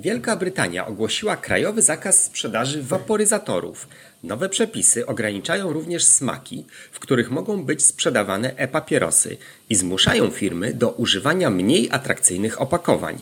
Wielka Brytania ogłosiła krajowy zakaz sprzedaży waporyzatorów. Nowe przepisy ograniczają również smaki, w których mogą być sprzedawane e-papierosy i zmuszają firmy do używania mniej atrakcyjnych opakowań.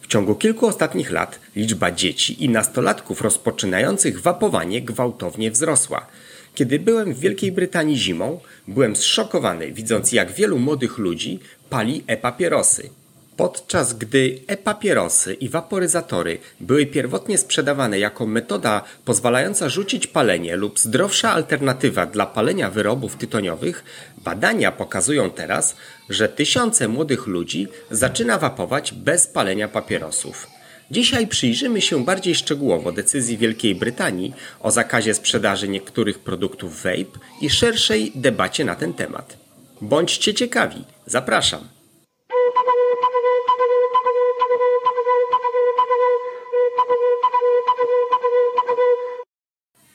W ciągu kilku ostatnich lat liczba dzieci i nastolatków rozpoczynających wapowanie gwałtownie wzrosła. Kiedy byłem w Wielkiej Brytanii zimą, byłem zszokowany widząc jak wielu młodych ludzi pali e-papierosy. Podczas gdy e-papierosy i waporyzatory były pierwotnie sprzedawane jako metoda pozwalająca rzucić palenie lub zdrowsza alternatywa dla palenia wyrobów tytoniowych, badania pokazują teraz, że tysiące młodych ludzi zaczyna wapować bez palenia papierosów. Dzisiaj przyjrzymy się bardziej szczegółowo decyzji Wielkiej Brytanii o zakazie sprzedaży niektórych produktów vape i szerszej debacie na ten temat. Bądźcie ciekawi, zapraszam.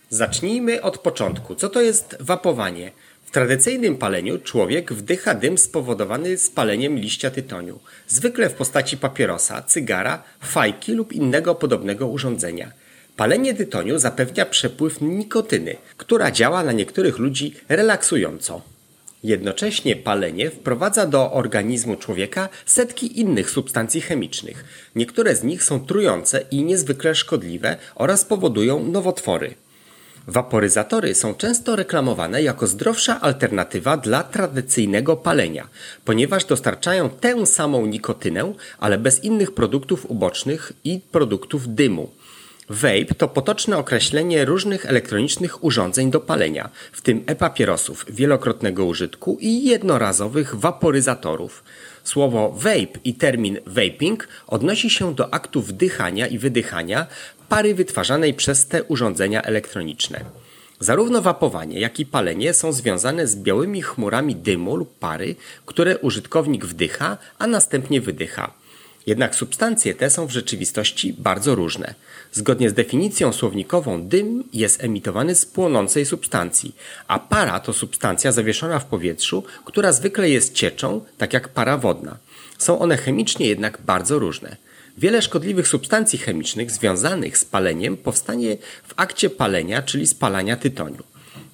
Zacznijmy od początku. Co to jest wapowanie? W tradycyjnym paleniu człowiek wdycha dym spowodowany spaleniem liścia tytoniu, zwykle w postaci papierosa, cygara, fajki lub innego podobnego urządzenia. Palenie tytoniu zapewnia przepływ nikotyny, która działa na niektórych ludzi relaksująco. Jednocześnie palenie wprowadza do organizmu człowieka setki innych substancji chemicznych. Niektóre z nich są trujące i niezwykle szkodliwe oraz powodują nowotwory. Waporyzatory są często reklamowane jako zdrowsza alternatywa dla tradycyjnego palenia, ponieważ dostarczają tę samą nikotynę, ale bez innych produktów ubocznych i produktów dymu. Vape to potoczne określenie różnych elektronicznych urządzeń do palenia, w tym e-papierosów wielokrotnego użytku i jednorazowych waporyzatorów. Słowo vape i termin vaping odnosi się do aktu wdychania i wydychania pary wytwarzanej przez te urządzenia elektroniczne. Zarówno wapowanie, jak i palenie są związane z białymi chmurami dymu lub pary, które użytkownik wdycha, a następnie wydycha. Jednak substancje te są w rzeczywistości bardzo różne. Zgodnie z definicją słownikową dym jest emitowany z płonącej substancji, a para to substancja zawieszona w powietrzu, która zwykle jest cieczą, tak jak para wodna. Są one chemicznie jednak bardzo różne. Wiele szkodliwych substancji chemicznych związanych z paleniem powstanie w akcie palenia, czyli spalania tytoniu.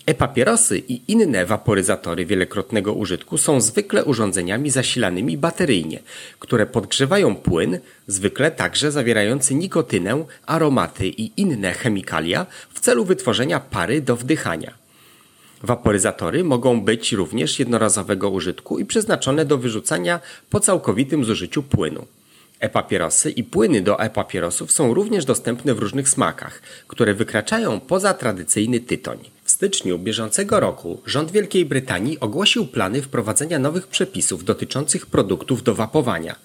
E-papierosy i inne waporyzatory wielokrotnego użytku są zwykle urządzeniami zasilanymi bateryjnie, które podgrzewają płyn, zwykle także zawierający nikotynę, aromaty i inne chemikalia w celu wytworzenia pary do wdychania. Waporyzatory mogą być również jednorazowego użytku i przeznaczone do wyrzucania po całkowitym zużyciu płynu. E-papierosy i płyny do e-papierosów są również dostępne w różnych smakach, które wykraczają poza tradycyjny tytoń. W styczniu bieżącego roku rząd Wielkiej Brytanii ogłosił plany wprowadzenia nowych przepisów dotyczących produktów do wapowania.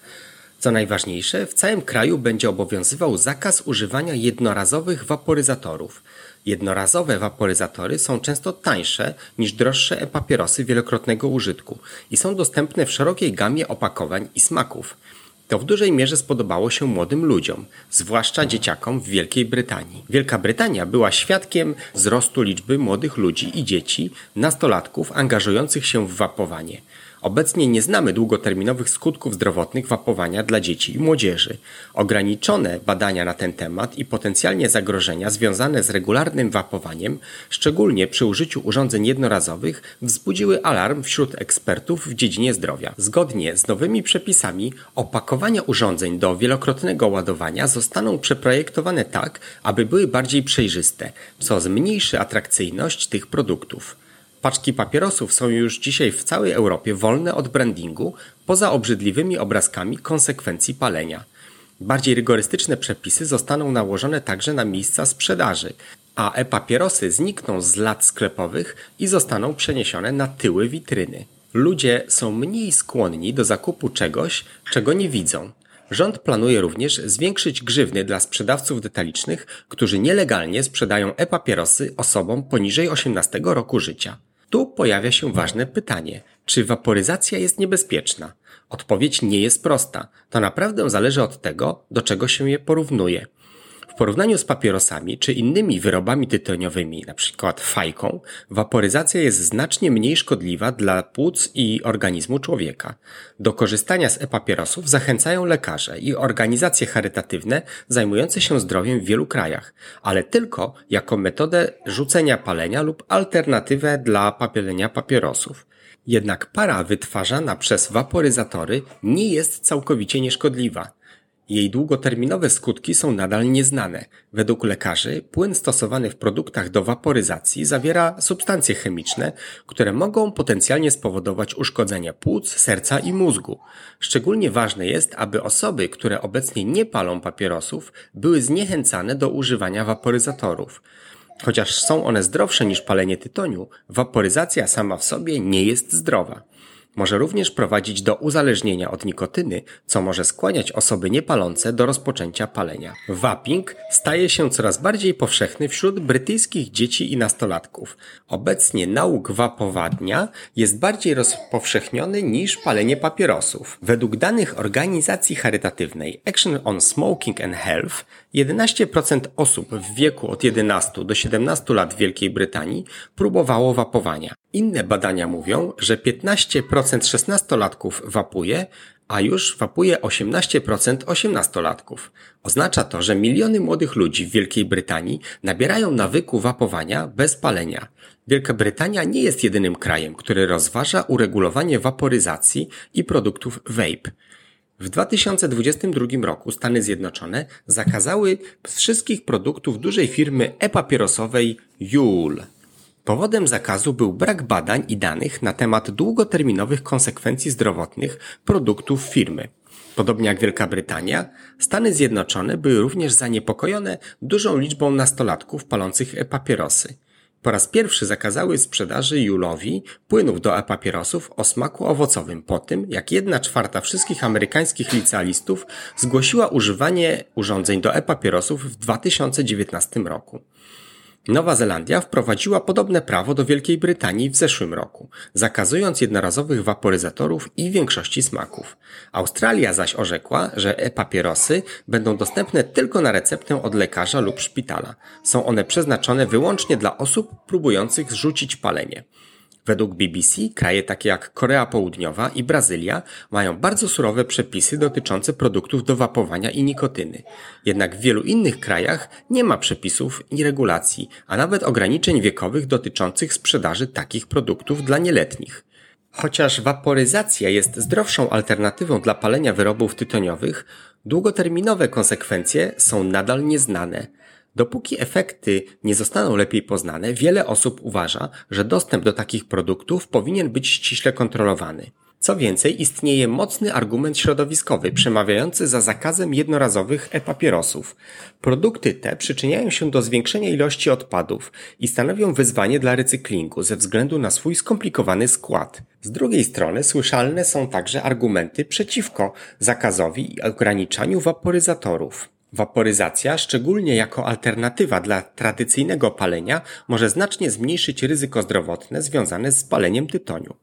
Co najważniejsze, w całym kraju będzie obowiązywał zakaz używania jednorazowych waporyzatorów. Jednorazowe waporyzatory są często tańsze niż droższe e-papierosy wielokrotnego użytku i są dostępne w szerokiej gamie opakowań i smaków. To w dużej mierze spodobało się młodym ludziom, zwłaszcza dzieciakom w Wielkiej Brytanii. Wielka Brytania była świadkiem wzrostu liczby młodych ludzi i dzieci, nastolatków angażujących się w wapowanie. Obecnie nie znamy długoterminowych skutków zdrowotnych wapowania dla dzieci i młodzieży. Ograniczone badania na ten temat i potencjalnie zagrożenia związane z regularnym wapowaniem, szczególnie przy użyciu urządzeń jednorazowych, wzbudziły alarm wśród ekspertów w dziedzinie zdrowia. Zgodnie z nowymi przepisami, opakowania urządzeń do wielokrotnego ładowania zostaną przeprojektowane tak, aby były bardziej przejrzyste, co zmniejszy atrakcyjność tych produktów. Paczki papierosów są już dzisiaj w całej Europie wolne od brandingu, poza obrzydliwymi obrazkami konsekwencji palenia. Bardziej rygorystyczne przepisy zostaną nałożone także na miejsca sprzedaży, a e-papierosy znikną z lat sklepowych i zostaną przeniesione na tyły witryny. Ludzie są mniej skłonni do zakupu czegoś, czego nie widzą. Rząd planuje również zwiększyć grzywny dla sprzedawców detalicznych, którzy nielegalnie sprzedają e-papierosy osobom poniżej 18 roku życia. Tu pojawia się ważne pytanie: czy waporyzacja jest niebezpieczna? Odpowiedź nie jest prosta. To naprawdę zależy od tego, do czego się je porównuje. W porównaniu z papierosami czy innymi wyrobami tytoniowymi, np. fajką, waporyzacja jest znacznie mniej szkodliwa dla płuc i organizmu człowieka. Do korzystania z e-papierosów zachęcają lekarze i organizacje charytatywne zajmujące się zdrowiem w wielu krajach, ale tylko jako metodę rzucenia palenia lub alternatywę dla papierenia papierosów. Jednak para wytwarzana przez waporyzatory nie jest całkowicie nieszkodliwa. Jej długoterminowe skutki są nadal nieznane. Według lekarzy płyn stosowany w produktach do waporyzacji zawiera substancje chemiczne, które mogą potencjalnie spowodować uszkodzenie płuc, serca i mózgu. Szczególnie ważne jest, aby osoby, które obecnie nie palą papierosów, były zniechęcane do używania waporyzatorów. Chociaż są one zdrowsze niż palenie tytoniu, waporyzacja sama w sobie nie jest zdrowa. Może również prowadzić do uzależnienia od nikotyny, co może skłaniać osoby niepalące do rozpoczęcia palenia. Vaping staje się coraz bardziej powszechny wśród brytyjskich dzieci i nastolatków. Obecnie nauk wapowadnia jest bardziej rozpowszechniony niż palenie papierosów. Według danych organizacji charytatywnej Action on Smoking and Health 11% osób w wieku od 11 do 17 lat w Wielkiej Brytanii próbowało wapowania. Inne badania mówią, że 15% szesnastolatków wapuje, a już wapuje 18% osiemnastolatków. Oznacza to, że miliony młodych ludzi w Wielkiej Brytanii nabierają nawyku wapowania bez palenia. Wielka Brytania nie jest jedynym krajem, który rozważa uregulowanie waporyzacji i produktów vape. W 2022 roku Stany Zjednoczone zakazały wszystkich produktów dużej firmy e-papierosowej Juul. Powodem zakazu był brak badań i danych na temat długoterminowych konsekwencji zdrowotnych produktów firmy. Podobnie jak Wielka Brytania, Stany Zjednoczone były również zaniepokojone dużą liczbą nastolatków palących e-papierosy. Po raz pierwszy zakazały sprzedaży Julowi płynów do e-papierosów o smaku owocowym po tym, jak jedna czwarta wszystkich amerykańskich licealistów zgłosiła używanie urządzeń do e-papierosów w 2019 roku. Nowa Zelandia wprowadziła podobne prawo do Wielkiej Brytanii w zeszłym roku, zakazując jednorazowych waporyzatorów i większości smaków. Australia zaś orzekła, że e-papierosy będą dostępne tylko na receptę od lekarza lub szpitala. Są one przeznaczone wyłącznie dla osób próbujących zrzucić palenie. Według BBC kraje takie jak Korea Południowa i Brazylia mają bardzo surowe przepisy dotyczące produktów do wapowania i nikotyny. Jednak w wielu innych krajach nie ma przepisów i regulacji, a nawet ograniczeń wiekowych dotyczących sprzedaży takich produktów dla nieletnich. Chociaż waporyzacja jest zdrowszą alternatywą dla palenia wyrobów tytoniowych, długoterminowe konsekwencje są nadal nieznane. Dopóki efekty nie zostaną lepiej poznane, wiele osób uważa, że dostęp do takich produktów powinien być ściśle kontrolowany. Co więcej, istnieje mocny argument środowiskowy przemawiający za zakazem jednorazowych e-papierosów. Produkty te przyczyniają się do zwiększenia ilości odpadów i stanowią wyzwanie dla recyklingu ze względu na swój skomplikowany skład. Z drugiej strony słyszalne są także argumenty przeciwko zakazowi i ograniczaniu waporyzatorów. Waporyzacja, szczególnie jako alternatywa dla tradycyjnego palenia, może znacznie zmniejszyć ryzyko zdrowotne związane z paleniem tytoniu.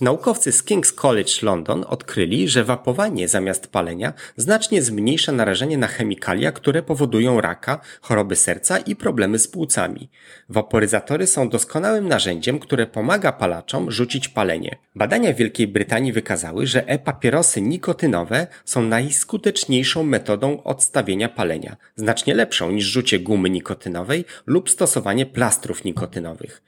Naukowcy z King's College London odkryli, że wapowanie zamiast palenia znacznie zmniejsza narażenie na chemikalia, które powodują raka, choroby serca i problemy z płucami. Waporyzatory są doskonałym narzędziem, które pomaga palaczom rzucić palenie. Badania w Wielkiej Brytanii wykazały, że e-papierosy nikotynowe są najskuteczniejszą metodą odstawienia palenia, znacznie lepszą niż rzucie gumy nikotynowej lub stosowanie plastrów nikotynowych.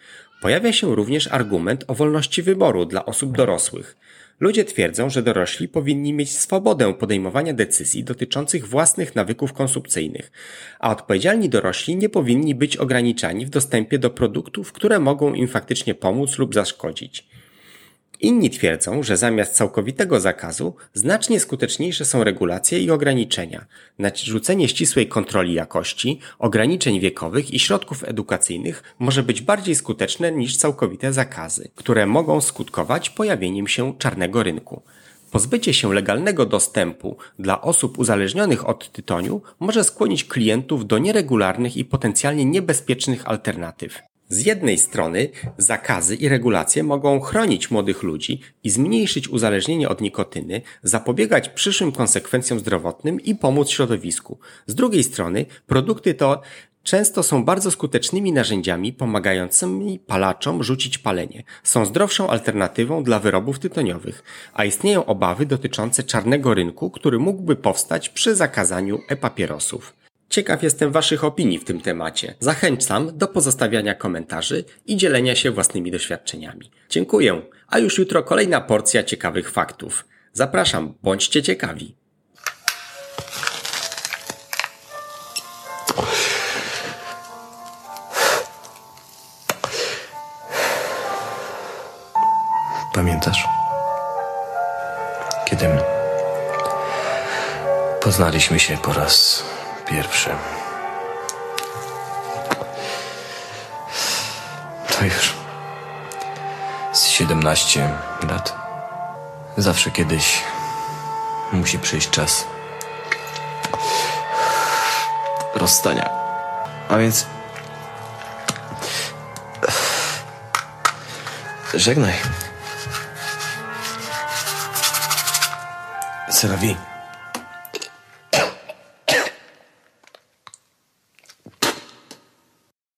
Pojawia się również argument o wolności wyboru dla osób dorosłych. Ludzie twierdzą, że dorośli powinni mieć swobodę podejmowania decyzji dotyczących własnych nawyków konsumpcyjnych, a odpowiedzialni dorośli nie powinni być ograniczani w dostępie do produktów, które mogą im faktycznie pomóc lub zaszkodzić. Inni twierdzą, że zamiast całkowitego zakazu znacznie skuteczniejsze są regulacje i ograniczenia, narzucenie ścisłej kontroli jakości, ograniczeń wiekowych i środków edukacyjnych może być bardziej skuteczne niż całkowite zakazy, które mogą skutkować pojawieniem się czarnego rynku. Pozbycie się legalnego dostępu dla osób uzależnionych od tytoniu może skłonić klientów do nieregularnych i potencjalnie niebezpiecznych alternatyw. Z jednej strony zakazy i regulacje mogą chronić młodych ludzi i zmniejszyć uzależnienie od nikotyny, zapobiegać przyszłym konsekwencjom zdrowotnym i pomóc środowisku. Z drugiej strony produkty to często są bardzo skutecznymi narzędziami pomagającymi palaczom rzucić palenie. Są zdrowszą alternatywą dla wyrobów tytoniowych, a istnieją obawy dotyczące czarnego rynku, który mógłby powstać przy zakazaniu e-papierosów. Ciekaw jestem Waszych opinii w tym temacie. Zachęcam do pozostawiania komentarzy i dzielenia się własnymi doświadczeniami. Dziękuję, a już jutro kolejna porcja ciekawych faktów. Zapraszam, bądźcie ciekawi. Pamiętasz? Kiedy poznaliśmy się po raz pierwszy. To już z 17 lat. Zawsze kiedyś musi przyjść czas rozstania. A więc żegnaj. C'est la vie.